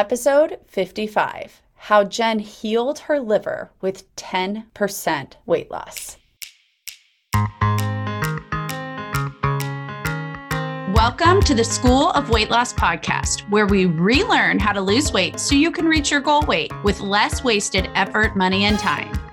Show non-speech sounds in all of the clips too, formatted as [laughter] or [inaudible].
episode 55 How Jen Healed Her Liver with 10% Weight Loss. Welcome to the School of Weight Loss podcast, where we relearn how to lose weight so you can reach your goal weight with less wasted effort, money, and time.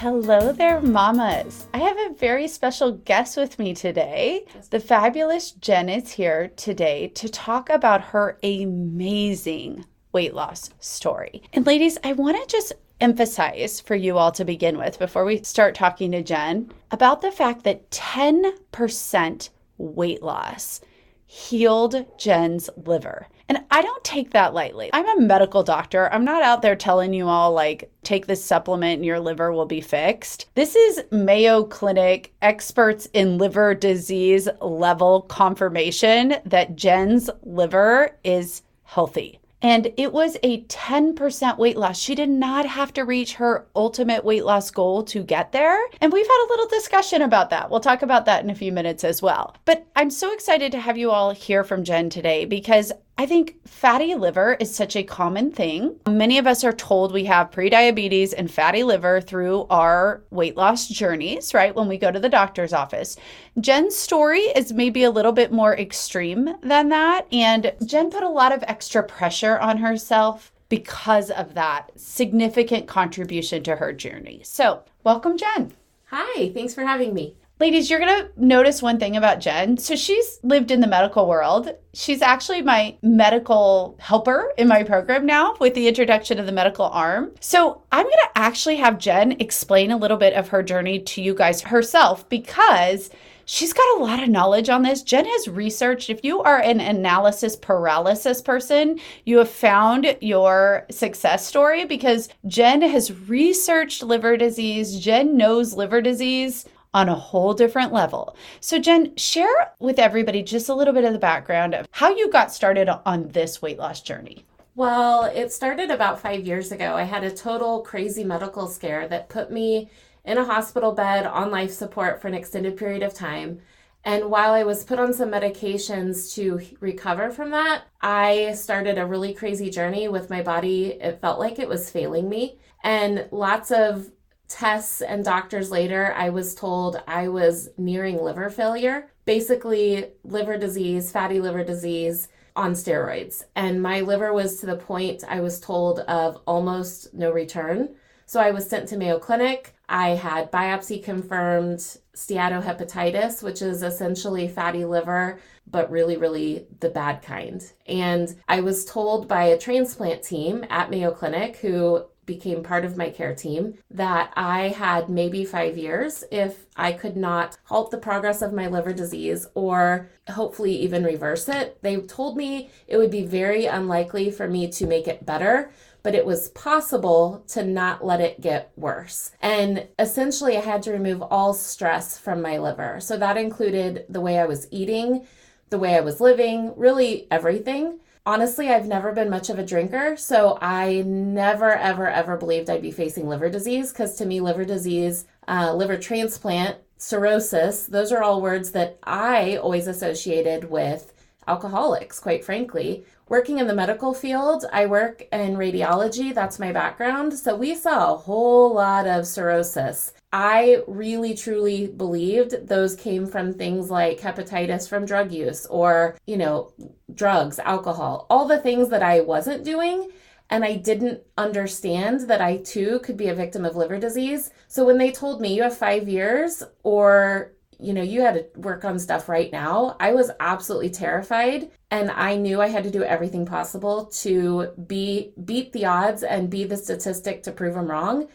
Hello there, mamas. I have a very special guest with me today. The fabulous Jen is here today to talk about her amazing weight loss story. And ladies, I want to just emphasize for you all to begin with before we start talking to Jen about the fact that 10% weight loss healed Jen's liver. And I don't take that lightly. I'm a medical doctor. I'm not out there telling you all, like, take this supplement and your liver will be fixed. This is Mayo Clinic experts in liver disease level confirmation that Jen's liver is healthy. And it was a 10% weight loss. She did not have to reach her ultimate weight loss goal to get there. And we've had a little discussion about that. We'll talk about that in a few minutes as well. But I'm so excited to have you all hear from Jen today because I think fatty liver is such a common thing. Many of us are told we have prediabetes and fatty liver through our weight loss journeys, right? When we go to the doctor's office. Jen's story is maybe a little bit more extreme than that. And Jen put a lot of extra pressure on herself because of that significant contribution to her journey. So, welcome, Jen. Hi, thanks for having me. Ladies, you're going to notice one thing about Jen. So she's lived in the medical world. She's actually my medical helper in my program now with the introduction of the medical arm. So I'm going to actually have Jen explain a little bit of her journey to you guys herself because she's got a lot of knowledge on this. Jen has researched. If you are an analysis paralysis person, you have found your success story because Jen has researched liver disease. Jen knows liver disease on a whole different level. So, Jen, share with everybody just a little bit of the background of how you got started on this weight loss journey. Well, it started about five years ago. I had a total crazy medical scare that put me in a hospital bed on life support for an extended period of time. And while I was put on some medications to recover from that, I started a really crazy journey with my body. It felt like it was failing me. And lots of tests and doctors later, I was told I was nearing liver failure, basically, liver disease, fatty liver disease on steroids. And my liver was to the point I was told of almost no return. So I was sent to Mayo Clinic. I had biopsy confirmed steatohepatitis, which is essentially fatty liver, but really, really the bad kind. And I was told by a transplant team at Mayo Clinic who became part of my care team that I had maybe five years if I could not halt the progress of my liver disease or hopefully even reverse it. They told me it would be very unlikely for me to make it better. But it was possible to not let it get worse. And essentially, I had to remove all stress from my liver. So that included the way I was eating, the way I was living, really everything honestly, I've never been much of a drinker, so I never, ever, ever believed I'd be facing liver disease because to me, liver disease, uh, liver transplant, cirrhosis, those are all words that I always associated with alcoholics, quite frankly. Working in the medical field, I work in radiology, that's my background. So we saw a whole lot of cirrhosis. I really truly believed those came from things like hepatitis from drug use or, you know, drugs, alcohol, all the things that I wasn't doing. And I didn't understand that I too could be a victim of liver disease. So when they told me you have five years or you know, you had to work on stuff right now. I was absolutely terrified and I knew I had to do everything possible to be beat the odds and be the statistic to prove them wrong.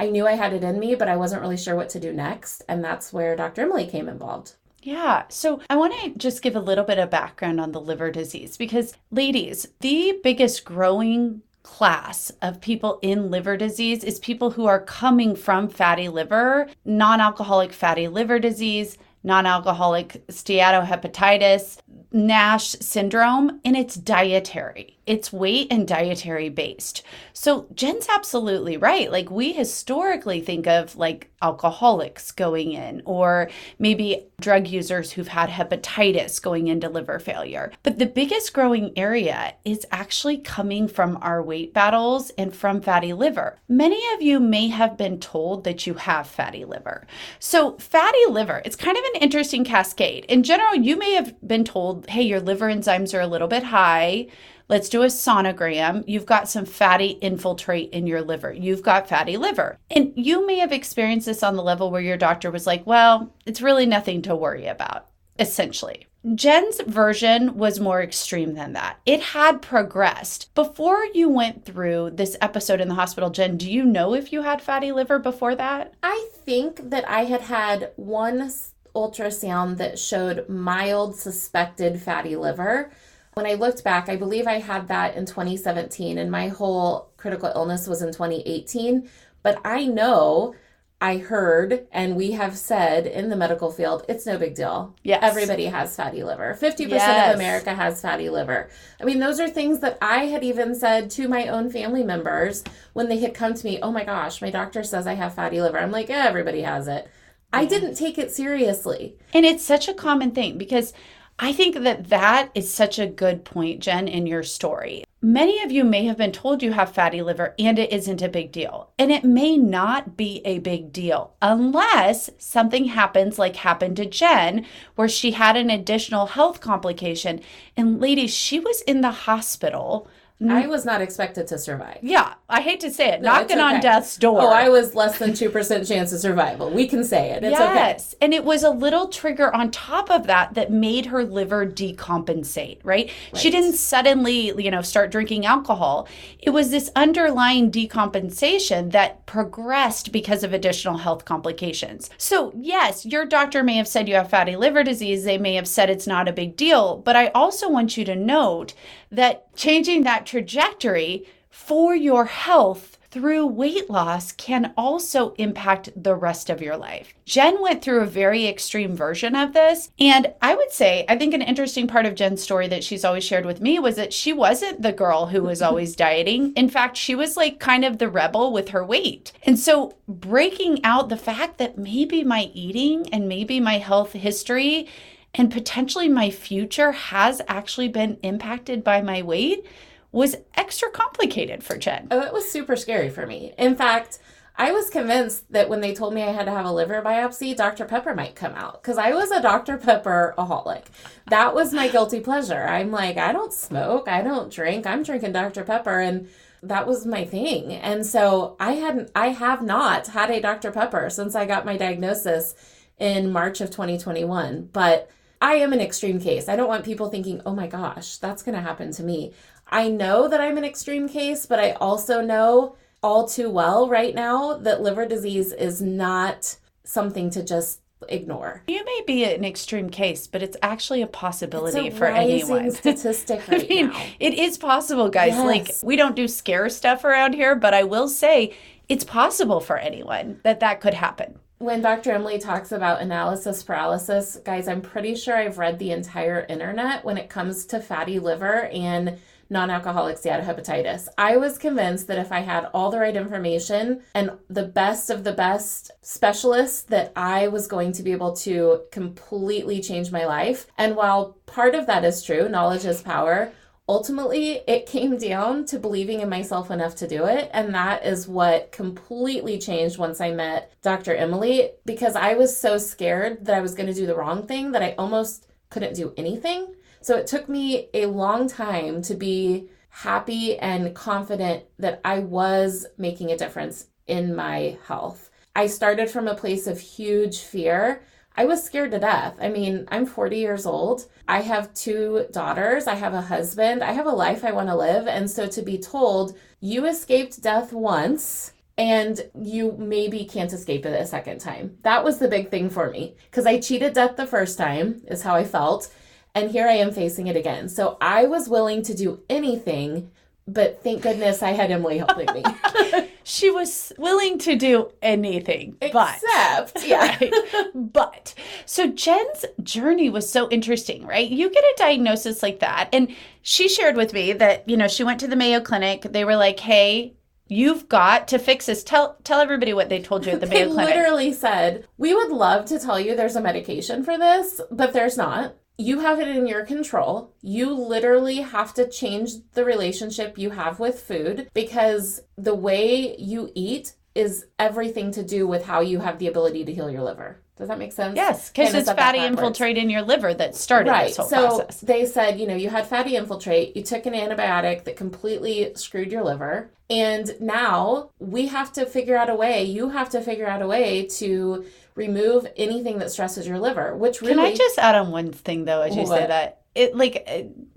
I knew I had it in me, but I wasn't really sure what to do next. And that's where Dr. Emily came involved. Yeah. So I want to just give a little bit of background on the liver disease because, ladies, the biggest growing class of people in liver disease is people who are coming from fatty liver, non alcoholic fatty liver disease, non alcoholic steatohepatitis, NASH syndrome, and it's dietary. It's weight and dietary based. So Jen's absolutely right. Like we historically think of like alcoholics going in, or maybe drug users who've had hepatitis going into liver failure. But the biggest growing area is actually coming from our weight battles and from fatty liver. Many of you may have been told that you have fatty liver. So, fatty liver, it's kind of an interesting cascade. In general, you may have been told, hey, your liver enzymes are a little bit high. Let's do a sonogram. You've got some fatty infiltrate in your liver. You've got fatty liver. And you may have experienced this on the level where your doctor was like, well, it's really nothing to worry about, essentially. Jen's version was more extreme than that. It had progressed. Before you went through this episode in the hospital, Jen, do you know if you had fatty liver before that? I think that I had had one ultrasound that showed mild suspected fatty liver. When I looked back, I believe I had that in 2017, and my whole critical illness was in 2018. But I know I heard and we have said in the medical field, it's no big deal. Yes. Everybody has fatty liver. 50% yes. of America has fatty liver. I mean, those are things that I had even said to my own family members when they had come to me, oh my gosh, my doctor says I have fatty liver. I'm like, yeah, everybody has it. I didn't take it seriously. And it's such a common thing because I think that that is such a good point, Jen, in your story. Many of you may have been told you have fatty liver and it isn't a big deal. And it may not be a big deal unless something happens like happened to Jen, where she had an additional health complication. And ladies, she was in the hospital I mm. was not expected to survive. Yeah, I hate to say it, no, knocking okay. on death's door. Oh, I was less than 2% chance of survival. We can say it. It's yes. okay. And it was a little trigger on top of that that made her liver decompensate, right? right? She didn't suddenly, you know, start drinking alcohol. It was this underlying decompensation that progressed because of additional health complications. So, yes, your doctor may have said you have fatty liver disease. They may have said it's not a big deal. But I also want you to note that changing that trajectory for your health through weight loss can also impact the rest of your life. Jen went through a very extreme version of this. And I would say, I think an interesting part of Jen's story that she's always shared with me was that she wasn't the girl who was [laughs] always dieting. In fact, she was like kind of the rebel with her weight. And so breaking out the fact that maybe my eating and maybe my health history and potentially my future has actually been impacted by my weight was extra complicated for Jen. Oh, it was super scary for me. In fact, I was convinced that when they told me I had to have a liver biopsy, Dr. Pepper might come out because I was a Dr. Pepper aholic. That was my guilty pleasure. I'm like, I don't smoke, I don't drink, I'm drinking Dr. Pepper. And that was my thing. And so I hadn't, I have not had a Dr. Pepper since I got my diagnosis in March of 2021. But I am an extreme case. I don't want people thinking, oh my gosh, that's going to happen to me. I know that I'm an extreme case, but I also know all too well right now that liver disease is not something to just ignore. You may be an extreme case, but it's actually a possibility a for anyone. [laughs] Statistic right I mean, now. it is possible, guys. Yes. Like we don't do scare stuff around here, but I will say it's possible for anyone that that could happen when Dr. Emily talks about analysis paralysis, guys, I'm pretty sure I've read the entire internet when it comes to fatty liver and non-alcoholic steatohepatitis. I was convinced that if I had all the right information and the best of the best specialists that I was going to be able to completely change my life. And while part of that is true, knowledge is power, ultimately it came down to believing in myself enough to do it and that is what completely changed once i met dr emily because i was so scared that i was going to do the wrong thing that i almost couldn't do anything. So it took me a long time to be happy and confident that i was making a difference in my health. I started from a place of huge fear I was scared to death. I mean, I'm 40 years old. I have two daughters. I have a husband. I have a life I want to live. And so to be told, you escaped death once and you maybe can't escape it a second time. That was the big thing for me because I cheated death the first time, is how I felt. And here I am facing it again. So I was willing to do anything, but thank goodness I had Emily helping me. [laughs] she was willing to do anything. Except, but, [laughs] yeah. Right? but, so Jen's journey was so interesting, right? You get a diagnosis like that. And she shared with me that, you know, she went to the Mayo Clinic. They were like, hey, You've got to fix this. Tell tell everybody what they told you at the [laughs] Mayo Clinic. they literally said, "We would love to tell you there's a medication for this, but there's not you have it in your control. You literally have to change the relationship you have with food because the way you eat is everything to do with how you have the ability to heal your liver. Does that make sense? Yes, because it's fatty infiltrate in your liver that started right. this whole so process. They said, you know, you had fatty infiltrate, you took an antibiotic that completely screwed your liver. And now we have to figure out a way, you have to figure out a way to remove anything that stresses your liver, which really. Can I just add on one thing though, as you what? say that? It like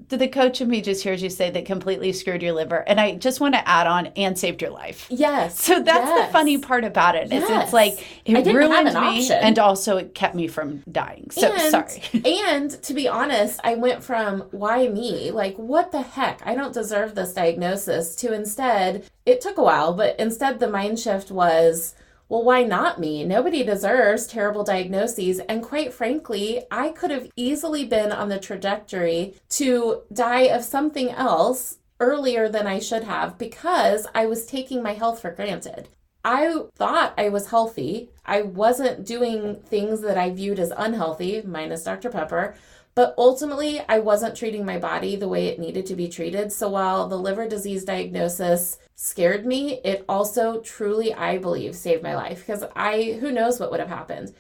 the coach in me just hears you say that completely screwed your liver, and I just want to add on and saved your life. Yes. So that's yes. the funny part about it. Yes. It's like it ruined an me, option. and also it kept me from dying. So and, sorry. [laughs] and to be honest, I went from why me, like what the heck, I don't deserve this diagnosis, to instead it took a while, but instead the mind shift was well, why not me? Nobody deserves terrible diagnoses. And quite frankly, I could have easily been on the trajectory to die of something else earlier than I should have because I was taking my health for granted. I thought I was healthy. I wasn't doing things that I viewed as unhealthy, minus Dr. Pepper. But ultimately, I wasn't treating my body the way it needed to be treated. So while the liver disease diagnosis scared me, it also truly, I believe, saved my life because I, who knows what would have happened.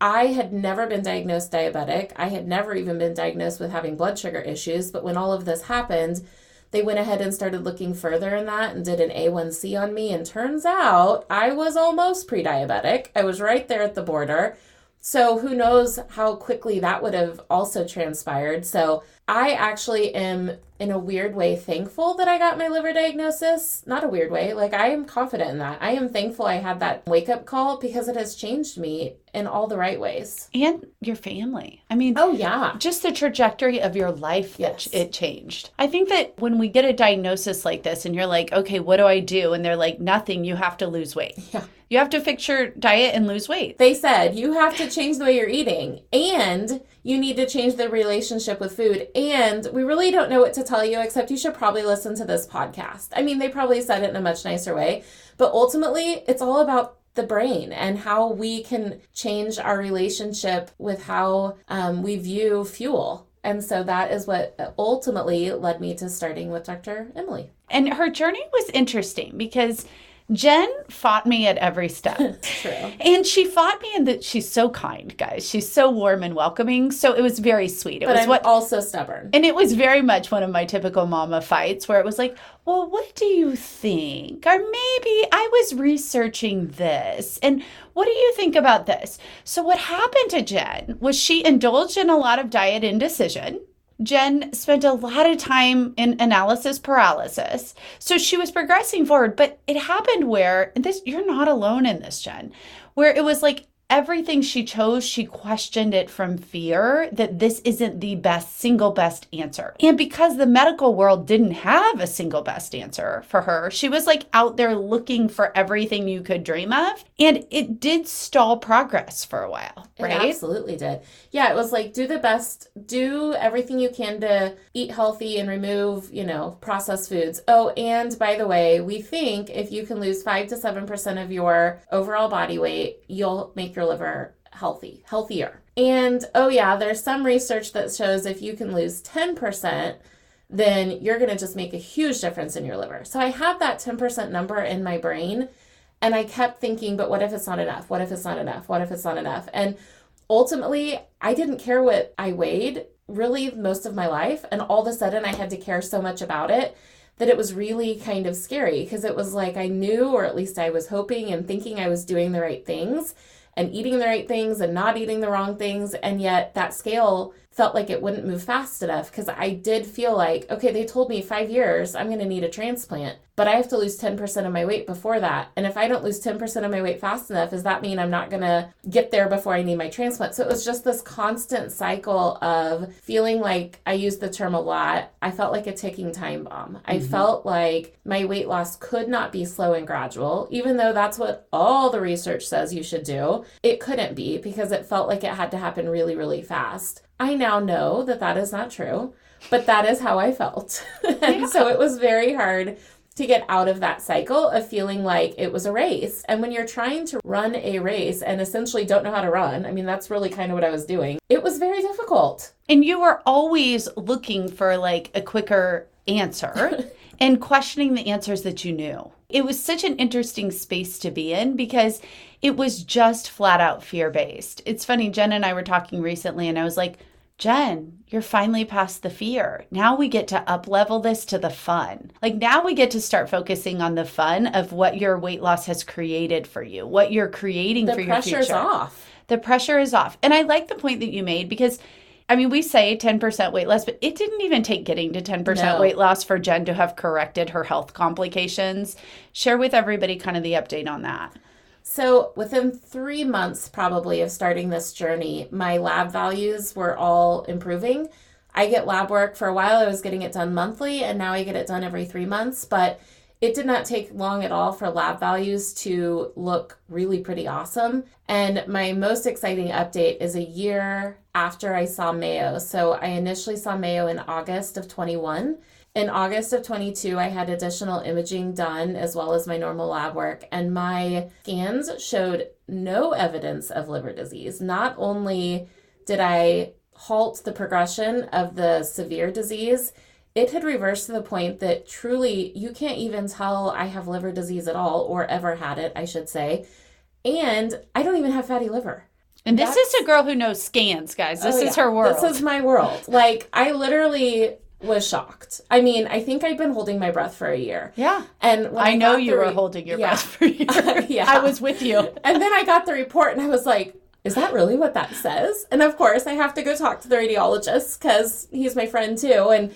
I had never been diagnosed diabetic. I had never even been diagnosed with having blood sugar issues. But when all of this happened, they went ahead and started looking further in that and did an A1C on me. And turns out I was almost pre diabetic. I was right there at the border. So who knows how quickly that would have also transpired. So I actually am in a weird way thankful that I got my liver diagnosis. Not a weird way. Like I am confident in that. I am thankful I had that wake up call because it has changed me in all the right ways. And your family. I mean, oh yeah. Just the trajectory of your life yes. it changed. I think that when we get a diagnosis like this and you're like, "Okay, what do I do?" and they're like, "Nothing, you have to lose weight." Yeah. You have to fix your diet and lose weight. They said you have to change the way you're eating and you need to change the relationship with food. And we really don't know what to tell you, except you should probably listen to this podcast. I mean, they probably said it in a much nicer way, but ultimately, it's all about the brain and how we can change our relationship with how um, we view fuel. And so that is what ultimately led me to starting with Dr. Emily. And her journey was interesting because Jen fought me at every step. [laughs] True. And she fought me in that she's so kind, guys. She's so warm and welcoming. So it was very sweet. It but was I'm what also stubborn. And it was very much one of my typical mama fights where it was like, well, what do you think? Or maybe I was researching this. And what do you think about this? So what happened to Jen was she indulged in a lot of diet indecision Jen spent a lot of time in analysis paralysis. So she was progressing forward, but it happened where this you're not alone in this, Jen, where it was like everything she chose, she questioned it from fear that this isn't the best, single best answer. And because the medical world didn't have a single best answer for her, she was like out there looking for everything you could dream of. And it did stall progress for a while, right? It absolutely did. Yeah, it was like do the best, do everything you can to eat healthy and remove, you know, processed foods. Oh, and by the way, we think if you can lose 5 to 7% of your overall body weight, you'll make your liver healthy, healthier. And oh, yeah, there's some research that shows if you can lose 10%, then you're going to just make a huge difference in your liver. So I have that 10% number in my brain. And I kept thinking, but what if it's not enough? What if it's not enough? What if it's not enough? And ultimately, I didn't care what I weighed really most of my life. And all of a sudden, I had to care so much about it that it was really kind of scary because it was like I knew, or at least I was hoping and thinking I was doing the right things and eating the right things and not eating the wrong things. And yet that scale felt like it wouldn't move fast enough because I did feel like, okay, they told me five years I'm going to need a transplant, but I have to lose 10% of my weight before that. And if I don't lose 10% of my weight fast enough, does that mean I'm not going to get there before I need my transplant? So it was just this constant cycle of feeling like I use the term a lot. I felt like a ticking time bomb. I mm-hmm. felt like my weight loss could not be slow and gradual, even though that's what all the research says you should do. It couldn't be because it felt like it had to happen really, really fast. I now know that that is not true, but that is how I felt. [laughs] and yeah. so it was very hard to get out of that cycle of feeling like it was a race. And when you're trying to run a race and essentially don't know how to run, I mean, that's really kind of what I was doing. It was very difficult. And you were always looking for like a quicker answer [laughs] and questioning the answers that you knew. It was such an interesting space to be in because it was just flat out fear based. It's funny, Jen and I were talking recently, and I was like, Jen, you're finally past the fear. Now we get to up level this to the fun. Like now we get to start focusing on the fun of what your weight loss has created for you, what you're creating the for your future. The pressure's off. The pressure is off. And I like the point that you made because I mean, we say 10% weight loss, but it didn't even take getting to 10% no. weight loss for Jen to have corrected her health complications. Share with everybody kind of the update on that. So, within three months, probably, of starting this journey, my lab values were all improving. I get lab work for a while, I was getting it done monthly, and now I get it done every three months. But it did not take long at all for lab values to look really pretty awesome. And my most exciting update is a year after I saw Mayo. So I initially saw Mayo in August of 21. In August of 22, I had additional imaging done as well as my normal lab work, and my scans showed no evidence of liver disease. Not only did I halt the progression of the severe disease, it had reversed to the point that truly you can't even tell I have liver disease at all, or ever had it, I should say. And I don't even have fatty liver. And this That's, is a girl who knows scans, guys. This oh, is yeah. her world. This is my world. Like, I literally was shocked. I mean, I think I'd been holding my breath for a year. Yeah. And I, I know you re- were holding your yeah. breath for a [laughs] year. yeah. I was with you. [laughs] And then I got the report and I was like, is that really what that says? And of course, I have to go talk to the radiologist because he's my friend too. And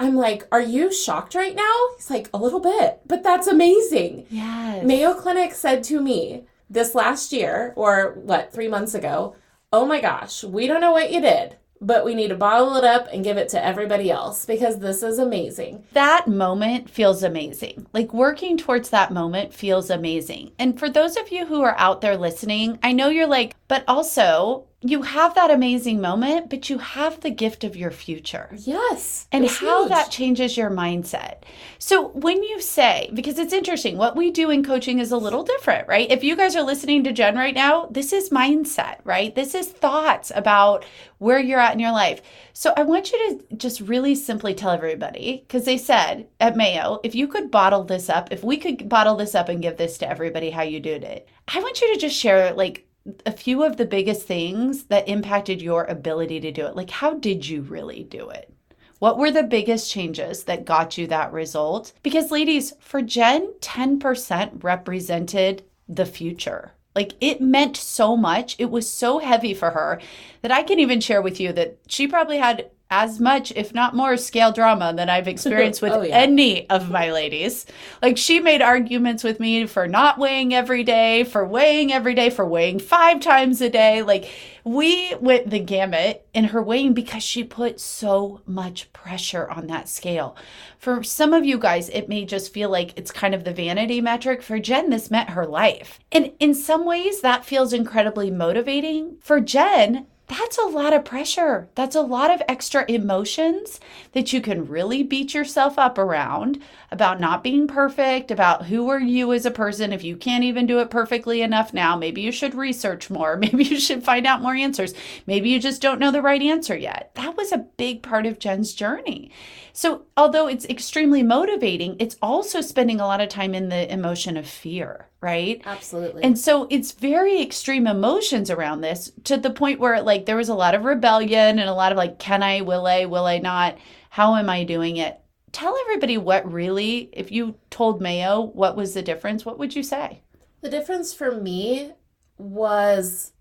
I'm like, are you shocked right now? He's like, a little bit, but that's amazing. Yes. Mayo Clinic said to me this last year, or what, three months ago, oh my gosh, we don't know what you did, but we need to bottle it up and give it to everybody else because this is amazing. That moment feels amazing. Like working towards that moment feels amazing. And for those of you who are out there listening, I know you're like, but also you have that amazing moment, but you have the gift of your future. Yes. And how huge. that changes your mindset. So, when you say, because it's interesting, what we do in coaching is a little different, right? If you guys are listening to Jen right now, this is mindset, right? This is thoughts about where you're at in your life. So, I want you to just really simply tell everybody, because they said at Mayo, if you could bottle this up, if we could bottle this up and give this to everybody, how you did it, I want you to just share, like, a few of the biggest things that impacted your ability to do it. Like, how did you really do it? What were the biggest changes that got you that result? Because, ladies, for Jen, 10% represented the future. Like, it meant so much. It was so heavy for her that I can even share with you that she probably had as much, if not more, scale drama than I've [laughs] experienced with oh, yeah. any of my ladies. Like she made arguments with me for not weighing every day, for weighing every day, for weighing five times a day. Like we went the gamut in her weighing because she put so much pressure on that scale. For some of you guys, it may just feel like it's kind of the vanity metric. For Jen, this meant her life. And in some ways, that feels incredibly motivating. For Jen, that's a lot of pressure. That's a lot of extra emotions that you can really beat yourself up around about not being perfect, about who are you as a person. If you can't even do it perfectly enough now, maybe you should research more. [laughs] Maybe you should find out more answers. Maybe you just don't know the right answer yet. That was a big part of Jen's journey. So, although it's extremely motivating, it's also spending a lot of time in the emotion of fear right? Absolutely. And so it's very extreme emotions around this to the point where like there was a lot of rebellion and a lot of like can I, will I, will I not? How am I doing it? Tell everybody what really if you told Mayo what was the difference, what would you say? The difference for me was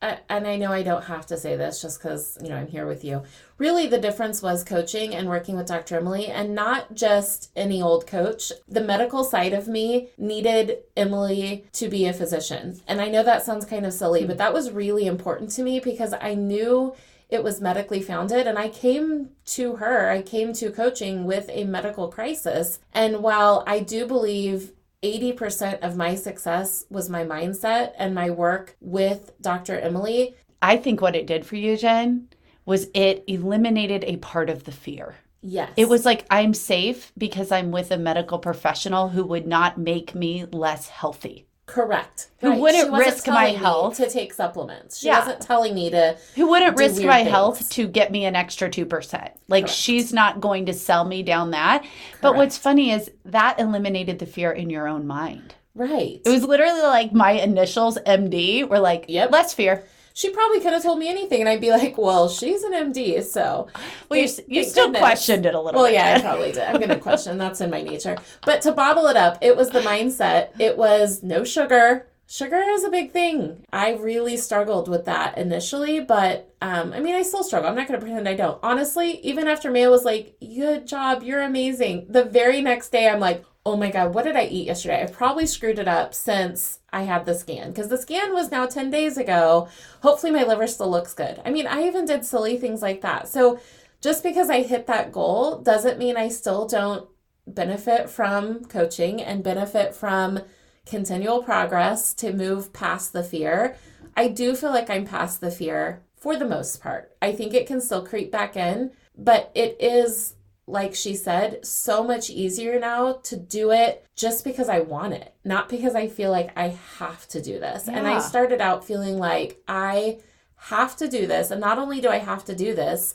and I know I don't have to say this just because, you know, I'm here with you. Really, the difference was coaching and working with Dr. Emily, and not just any old coach. The medical side of me needed Emily to be a physician. And I know that sounds kind of silly, but that was really important to me because I knew it was medically founded. And I came to her, I came to coaching with a medical crisis. And while I do believe 80% of my success was my mindset and my work with Dr. Emily. I think what it did for you, Jen, was it eliminated a part of the fear. Yes. It was like I'm safe because I'm with a medical professional who would not make me less healthy. Correct. Who right. wouldn't risk my health to take supplements. She yeah. wasn't telling me to. Who wouldn't risk my things. health to get me an extra 2%. Like Correct. she's not going to sell me down that. Correct. But what's funny is that eliminated the fear in your own mind. Right. It was literally like my initials, MD, were like, yep. less fear she probably could have told me anything, and I'd be like, "Well, she's an MD, so." Well, you, you still goodness. questioned it a little. Well, bit. yeah, I probably did. I'm going [laughs] to question. That's in my nature. But to bottle it up, it was the mindset. It was no sugar. Sugar is a big thing. I really struggled with that initially, but um, I mean, I still struggle. I'm not going to pretend I don't. Honestly, even after Mayo was like, "Good job, you're amazing," the very next day, I'm like, oh my God, what did I eat yesterday? I probably screwed it up since I had the scan because the scan was now 10 days ago. Hopefully, my liver still looks good. I mean, I even did silly things like that. So, just because I hit that goal doesn't mean I still don't benefit from coaching and benefit from continual progress to move past the fear. I do feel like I'm past the fear for the most part. I think it can still creep back in, but it is like she said, so much easier now to do it just because I want it, not because I feel like I have to do this. Yeah. And I started out feeling like I have to do this. And not only do I have to do this,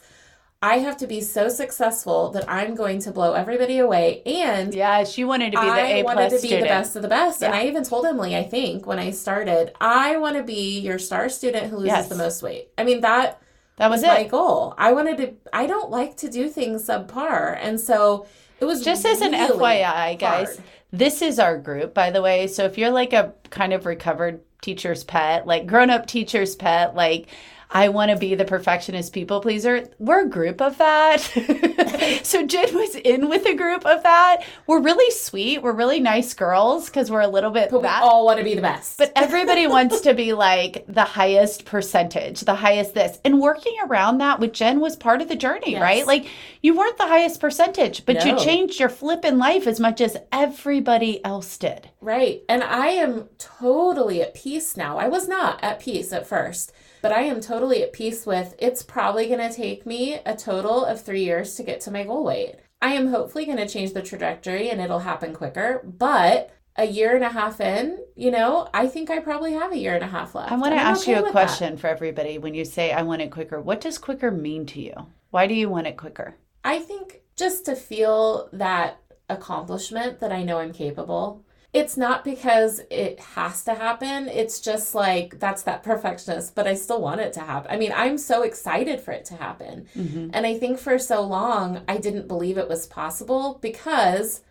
I have to be so successful that I'm going to blow everybody away. And yeah, she wanted to be the A plus wanted to be student. the best of the best. Yeah. And I even told Emily, I think when I started, I want to be your star student who loses yes. the most weight. I mean that that was, was my goal. I wanted to. I don't like to do things subpar, and so it was just as an FYI, guys. Hard. This is our group, by the way. So if you're like a kind of recovered teacher's pet, like grown up teacher's pet, like I want to be the perfectionist people pleaser. We're a group of that. [laughs] so Jen was in with a group of that. We're really sweet. We're really nice girls because we're a little bit. But that. we all want to be the best. But everybody wants to be like the highest percentage, the highest this. And working around that with Jen was part of the journey, yes. right? Like you weren't the highest percentage, but no. you changed your flip in life as much as everybody else did. Right. And I am totally at peace now. I was not at peace at first but I am totally at peace with it's probably going to take me a total of three years to get to my goal weight. I am hopefully going to change the trajectory and it'll happen quicker, but a year and a half in, you know, I think I probably have a year and a half left. I want to ask okay you a question that. for everybody. When you say I want it quicker, what does quicker mean to you? Why do you want it quicker? I think just to feel that accomplishment that I know I'm capable it's not because it has to happen. It's just like that's that perfectionist, but I still want it to happen. I mean, I'm so excited for it to happen. Mm-hmm. And I think for so long, I didn't believe it was possible because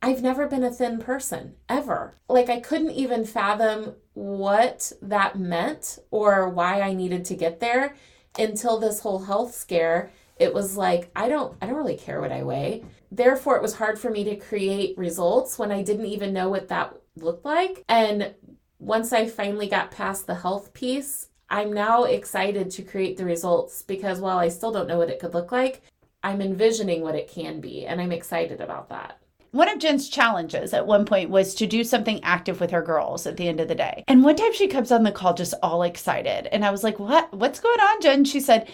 I've never been a thin person ever. Like, I couldn't even fathom what that meant or why I needed to get there until this whole health scare. It was like, I don't, I don't really care what I weigh therefore it was hard for me to create results when I didn't even know what that looked like. And once I finally got past the health piece, I'm now excited to create the results because while I still don't know what it could look like, I'm envisioning what it can be and I'm excited about that. One of Jen's challenges at one point was to do something active with her girls at the end of the day. And one time she comes on the call just all excited. And I was like, What? What's going on, Jen? She said,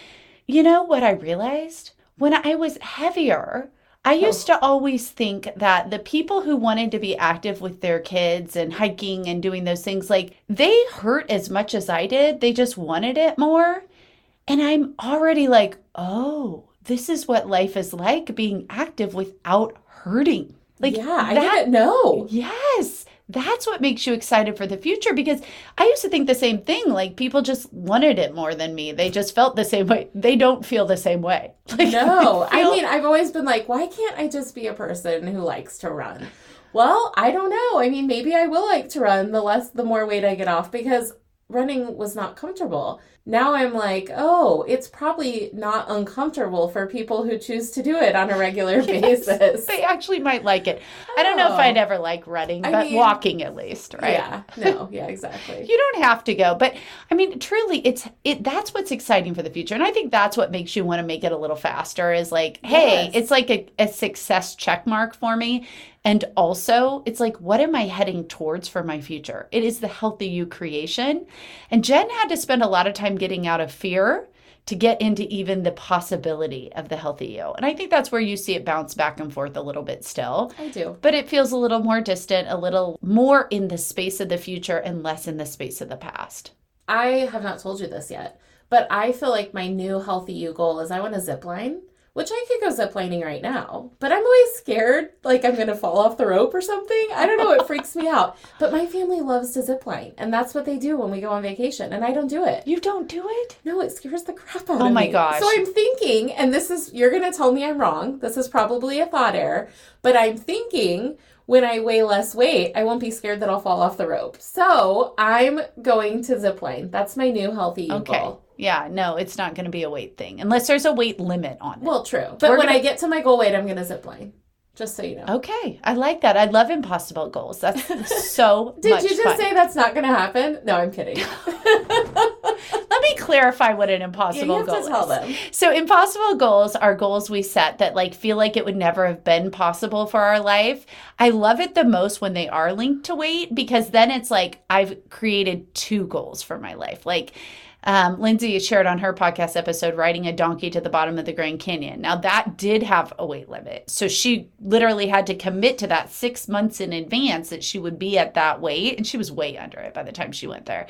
You know what I realized? When I was heavier, I oh. used to always think that the people who wanted to be active with their kids and hiking and doing those things, like they hurt as much as I did. They just wanted it more. And I'm already like, oh, this is what life is like being active without hurting. Like, yeah, I didn't know. Yes that's what makes you excited for the future because I used to think the same thing. Like people just wanted it more than me. They just felt the same way. They don't feel the same way. [laughs] Like, no, feel... I mean, I've always been like, why can't I just be a person who likes to run? Well, I don't know. I mean, maybe I will like to run the less, the more weight I get off because running was not comfortable. Now I'm like, oh, it's probably not uncomfortable for people who choose to do it on a regular [laughs] yes, basis. They actually might like it. Oh. I don't know if I'd oh. ever like running, but I mean, walking at least, right? Yeah. No, [laughs] yeah, exactly. you don't have to go, but I mean, truly it's it that's what's exciting for the future. And I think that's what makes you want to make it a little faster is like, hey, yes. it's like a, a success check mark for me. And also, it's like, what am I heading towards for my future? It is the healthy you creation. And Jen had to spend a lot of time getting out of fear to get into even the possibility of the healthy you. And I think that's where you see it bounce back and forth a little bit still. I do. But it feels a little more distant, a little more in the space of the future and less in the space of the past. I have not told you this yet, but I feel like my new healthy you goal is I want to zip line which I could go ziplining right now, but I'm always scared like I'm to fall off the rope or something. I don't know, it freaks me out. But my family loves to zipline, and that's what they do when we go on vacation, and I don't do it. You don't do it? No, it scares the crap out oh of me. Oh my gosh. So I'm thinking, and this is, you're to tell me I'm wrong. This is probably a thought error, but I'm thinking when I weigh less weight, I won't be scared that I'll fall off the rope. So I'm going to zipline. That's my new healthy okay. goal. Yeah, no, it's not going to be a weight thing unless there's a weight limit on it. Well, true. But We're when gonna... I get to my goal weight, I'm going to zip line. Just so you know. Okay, I like that. I love impossible goals. That's [laughs] so. Did you just fun. say that's not going to happen? No, I'm kidding. [laughs] Let me clarify what an impossible yeah, goal is. So, impossible goals are goals we set that like feel like it would never have been possible for our life. I love it the most when they are linked to weight because then it's like I've created two goals for my life. Like um, Lindsay shared on her podcast episode riding a donkey to the bottom of the Grand Canyon. Now, that did have a weight limit. So she literally had to commit to that six months in advance that she would be at that weight. And she was way under it by the time she went there.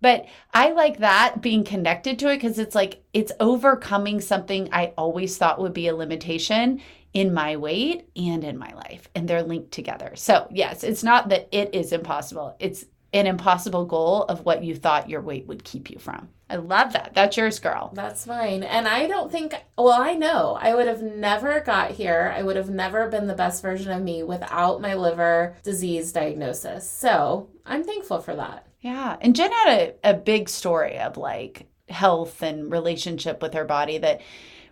But I like that being connected to it because it's like it's overcoming something I always thought would be a limitation in my weight and in my life and they're linked together. So, yes, it's not that it is impossible. It's an impossible goal of what you thought your weight would keep you from. I love that. That's yours, girl. That's mine. And I don't think, well, I know I would have never got here. I would have never been the best version of me without my liver disease diagnosis. So I'm thankful for that. Yeah. And Jen had a, a big story of like health and relationship with her body that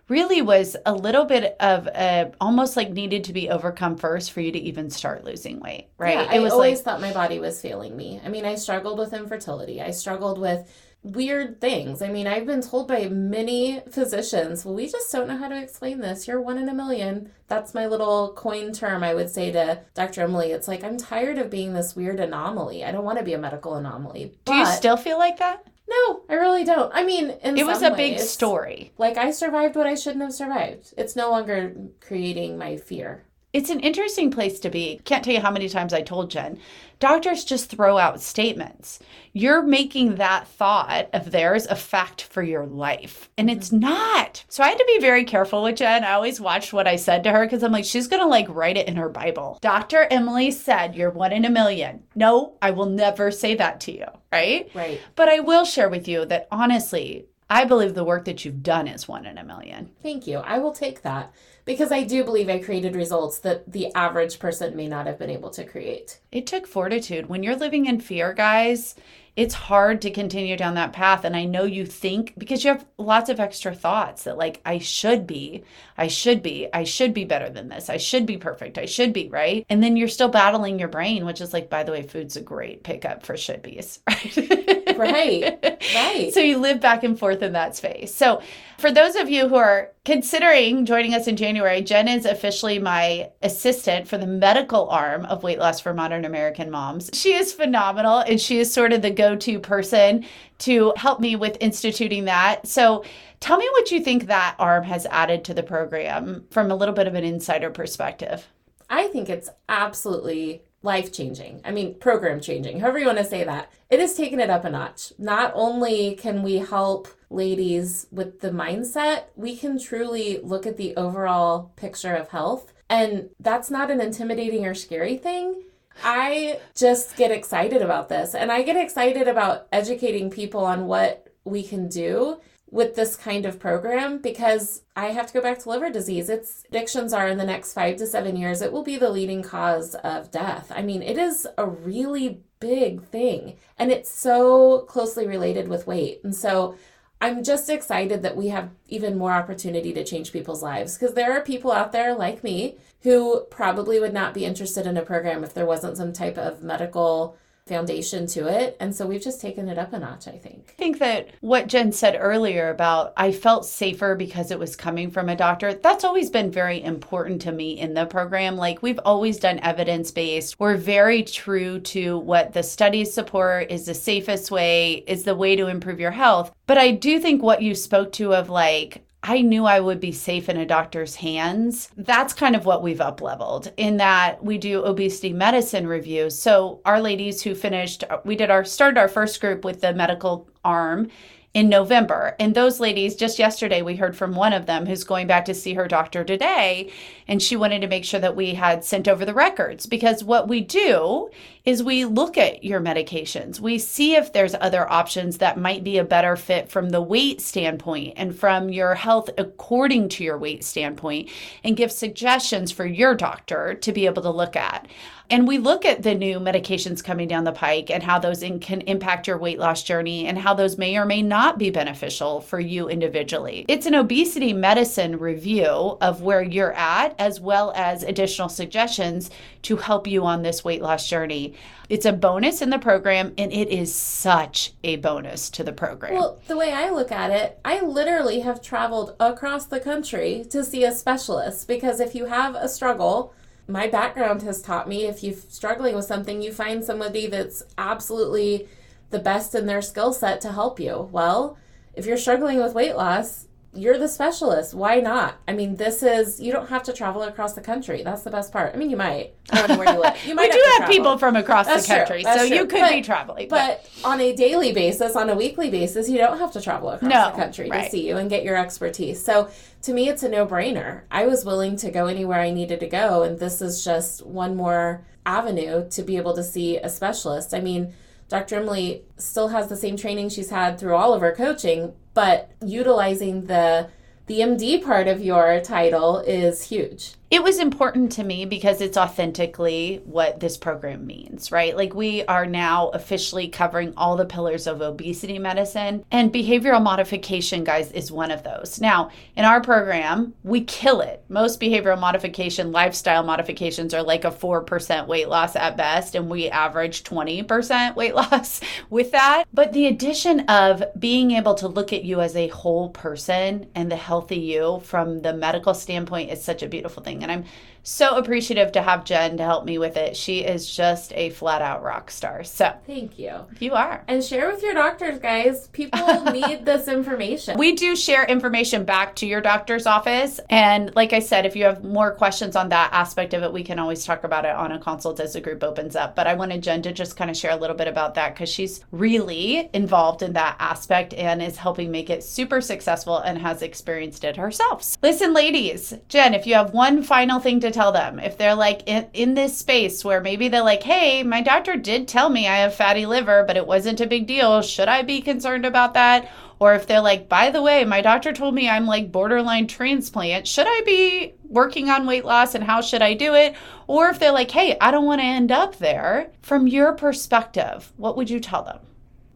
really was a little bit of a almost like needed to be overcome first for you to even start losing weight, right? Yeah, it was I always like, thought my body was failing me. I mean, I struggled with infertility. I struggled with weird things. I mean, I've been told by many physicians, well, we just don't know how to explain this. You're one in a million. That's my little coin term I would say to Dr. Emily. It's like, I'm tired of being this weird anomaly. I don't want to be a medical anomaly. Do you still feel like that? No, I really don't. I mean, it was a ways, big story. Like I survived what I shouldn't have survived. It's no longer creating my fear. It's an interesting place to be. Can't tell you how many times I told Jen, doctors just throw out statements. You're making that thought of theirs a fact for your life, and it's mm-hmm. not. So I had to be very careful with Jen. I always watched what I said to her because I'm like, she's going to like write it in her Bible. Dr. Emily said, You're one in a million. No, I will never say that to you. Right? Right. But I will share with you that honestly, I believe the work that you've done is one in a million. Thank you. I will take that because I do believe I created results that the average person may not have been able to create. It took fortitude. When you're living in fear, guys, it's hard to continue down that path. And I know you think because you have lots of extra thoughts that, like, I should be, I should be, I should be better than this, I should be perfect, I should be, right? And then you're still battling your brain, which is like, by the way, food's a great pickup for should be's, [laughs] right? Right, [laughs] right. So you live back and forth in that space. So for those of you who are considering joining us in January, Jen is officially my assistant for the medical arm of Weight Loss for Modern American Moms. She is phenomenal and she is sort of the go to person to help me with instituting that. So tell me what you think that arm has added to the program from a little bit of an insider perspective. I think it's absolutely life changing. I mean, program changing, however you want to say that. It has taken it up a notch. Not only can we help ladies with the mindset, we can truly look at the overall picture of health. And that's not an intimidating or scary thing. I just get excited about this. And I get excited about educating people on what we can do with this kind of program because I have to go back to liver disease. Its predictions are in the next five to seven years, it will be the leading cause of death. I mean, it is a really big thing. And it's so closely related with weight. And so I'm just excited that we have even more opportunity to change people's lives because there are people out there like me who probably would not be interested in a program if there wasn't some type of medical foundation to it. And so we've just taken it up a notch, I think. I think that what Jen said earlier about I felt safer because it was coming from a doctor, that's always been very important to me in the program. Like we've always done evidence based. We're very true to what the studies support is the safest way, is the way to improve your health. But I do think what you spoke to of like, I knew I would be safe in a doctor's hands. That's kind of what we've up leveled in that we do obesity medicine reviews. So our ladies who finished, we did our started our first group with the medical arm in November. And those ladies, just yesterday, we heard from one of them who's going back to see her doctor today. And she wanted to make sure that we had sent over the records because what we do is we look at your medications. We see if there's other options that might be a better fit from the weight standpoint and from your health according to your weight standpoint and give suggestions for your doctor to be able to look at. And we look at the new medications coming down the pike and how those in, can impact your weight loss journey and how those may or may not be beneficial for you individually. It's an obesity medicine review of where you're at, as well as additional suggestions to help you on this weight loss journey. It's a bonus in the program, and it is such a bonus to the program. Well, the way I look at it, I literally have traveled across the country to see a specialist because if you have a struggle, my background has taught me if you're struggling with something, you find somebody that's absolutely the best in their skill set to help you. Well, if you're struggling with weight loss, you're the specialist. Why not? I mean, this is you don't have to travel across the country. That's the best part. I mean, you might. I don't know where you live. You might. we do have, have people from across That's the country, so true. you could but, be traveling. But. but. on a daily basis, on a weekly basis, you don't have to travel across no, the country right. to see you and get your expertise. So to me, it's a no-brainer. I was willing to go anywhere I needed to go, and this is just one more avenue to be able to see a specialist. I mean. Dr. Emily still has the same training she's had through all of her coaching, but utilizing the the MD part of your title is huge. It was important to me because it's authentically what this program means, right? Like we are now officially covering all the pillars of obesity medicine, and behavioral modification, guys, is one of those. Now, in our program, we kill it. Most behavioral modification, lifestyle modifications are like a 4% weight loss at best, and we average 20% weight [laughs] loss with that. But the addition of being able to look at you as a whole person and the healthy you from the medical standpoint is such a beautiful thing. And I'm so appreciative to have Jen to help me with it. She is just a flat out rock star. So thank you. You are. And share with your doctors, guys. People [laughs] need this information. We do share information back to your doctor's office. And like I said, if you have more questions on that aspect of it, we can always talk about it on a consult as the group opens up. But I wanted Jen to just kind of share a little bit about that because she's really involved in that aspect and is helping make it super successful and has experienced it herself. Listen, ladies, Jen, if you have one final thing to tell them if they're like in, in this space where maybe they're like, hey, my doctor did tell me I have fatty liver, but it wasn't a big deal. Should I be concerned about that? Or if they're like, by the way, my doctor told me I'm like borderline transplant, should I be working on weight loss and how should I do it? Or if they're like, hey, I don't want to end up there, from your perspective, what would you tell them?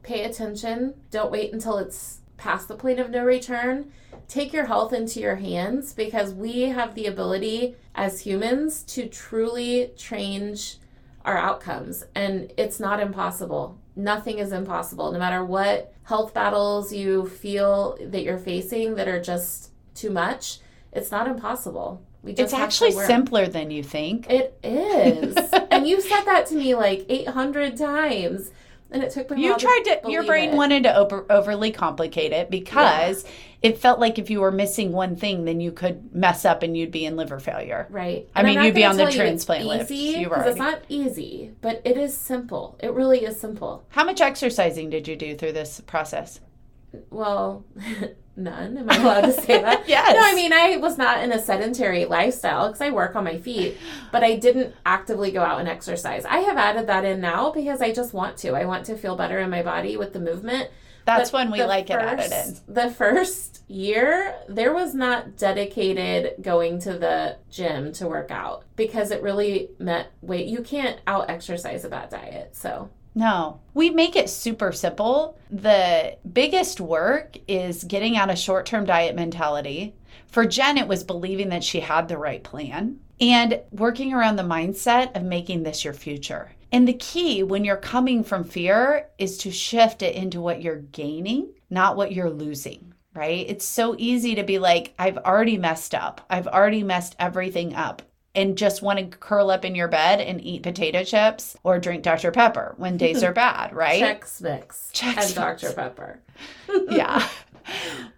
Pay attention. Don't wait until it's past the point of no return take your health into your hands because we have the ability as humans to truly change our outcomes. And it's not impossible. Nothing is impossible. No matter what health battles you feel that you're facing that are just too much, it's not impossible. We just it's actually simpler than you think. It is. [laughs] and you've said that to me like 800 times. And it took me. You tried to. to your brain it. wanted to over, overly complicate it because yeah. it felt like if you were missing one thing, then you could mess up and you'd be in liver failure. Right. I and mean, you'd be on the transplant list. You because it's not easy, but it is simple. It really is simple. How much exercising did you do through this process? Well, [laughs] none. Am I allowed to say that? [laughs] yes. No, I mean, I was not in a sedentary lifestyle because I work on my feet, but I didn't actively go out and exercise. I have added that in now because I just want to. I want to feel better in my body with the movement. That's but when we like first, it added in. The first year, there was not dedicated going to the gym to work out because it really meant wait, you can't out exercise a bad diet. So No. We make it super simple. The biggest work is getting out of short term diet mentality. For Jen, it was believing that she had the right plan and working around the mindset of making this your future. And the key when you're coming from fear is to shift it into what you're gaining, not what you're losing, right? It's so easy to be like, I've already messed up. I've already messed everything up and just want to curl up in your bed and eat potato chips or drink Dr. Pepper when days are bad, [laughs] right? Chex Mix Chex and Dr. Pepper. [laughs] yeah.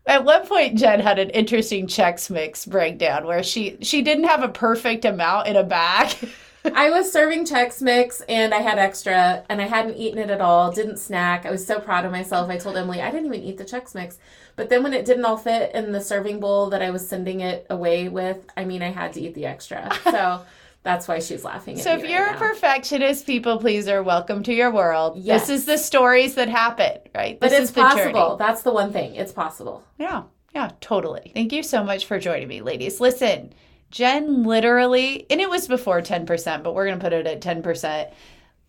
At one point, Jen had an interesting Chex Mix breakdown where she she didn't have a perfect amount in a bag. [laughs] I was serving Chex Mix and I had extra and I hadn't eaten it at all, didn't snack. I was so proud of myself. I told Emily I didn't even eat the Chex Mix. But then when it didn't all fit in the serving bowl that I was sending it away with, I mean, I had to eat the extra. [laughs] So that's why she's laughing so if you're right a perfectionist people pleaser welcome to your world. Yes. this is the stories that happen right? This but it's possible. That's the one thing. It's possible. Yeah. Yeah totally. Thank you so much for joining me ladies. Listen jen literally and it was before 10% but we're going to put it at 10%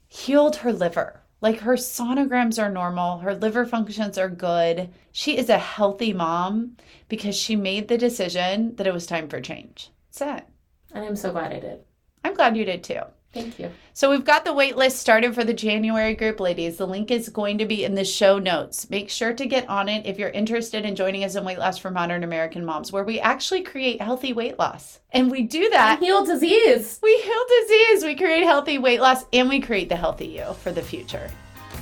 healed her liver like her sonograms are normal, her liver functions are good. She is a healthy mom because she made the decision that it was time for change. That's it. And I'm so glad I did. I'm glad you did too. Thank you. So we've got the wait list started for the January group, ladies. The link is going to be in the show notes. Make sure to get on it if you're interested in joining us in Weight Loss for Modern American Moms, where we actually create healthy weight loss. And we do that. We heal disease. We heal disease. We create healthy weight loss and we create the healthy you for the future.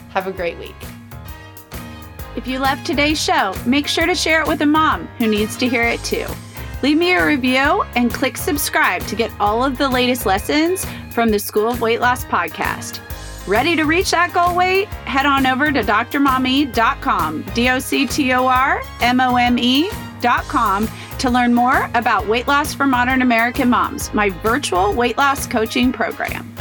Have a great week. If you loved today's show, make sure to share it with a mom who needs to hear it too. Leave me a review and click subscribe to get all of the latest lessons from the School of Weight Loss podcast. Ready to reach that goal weight? Head on over to drmome.com, D O C T O R M O M E.com to learn more about weight loss for modern American moms, my virtual weight loss coaching program.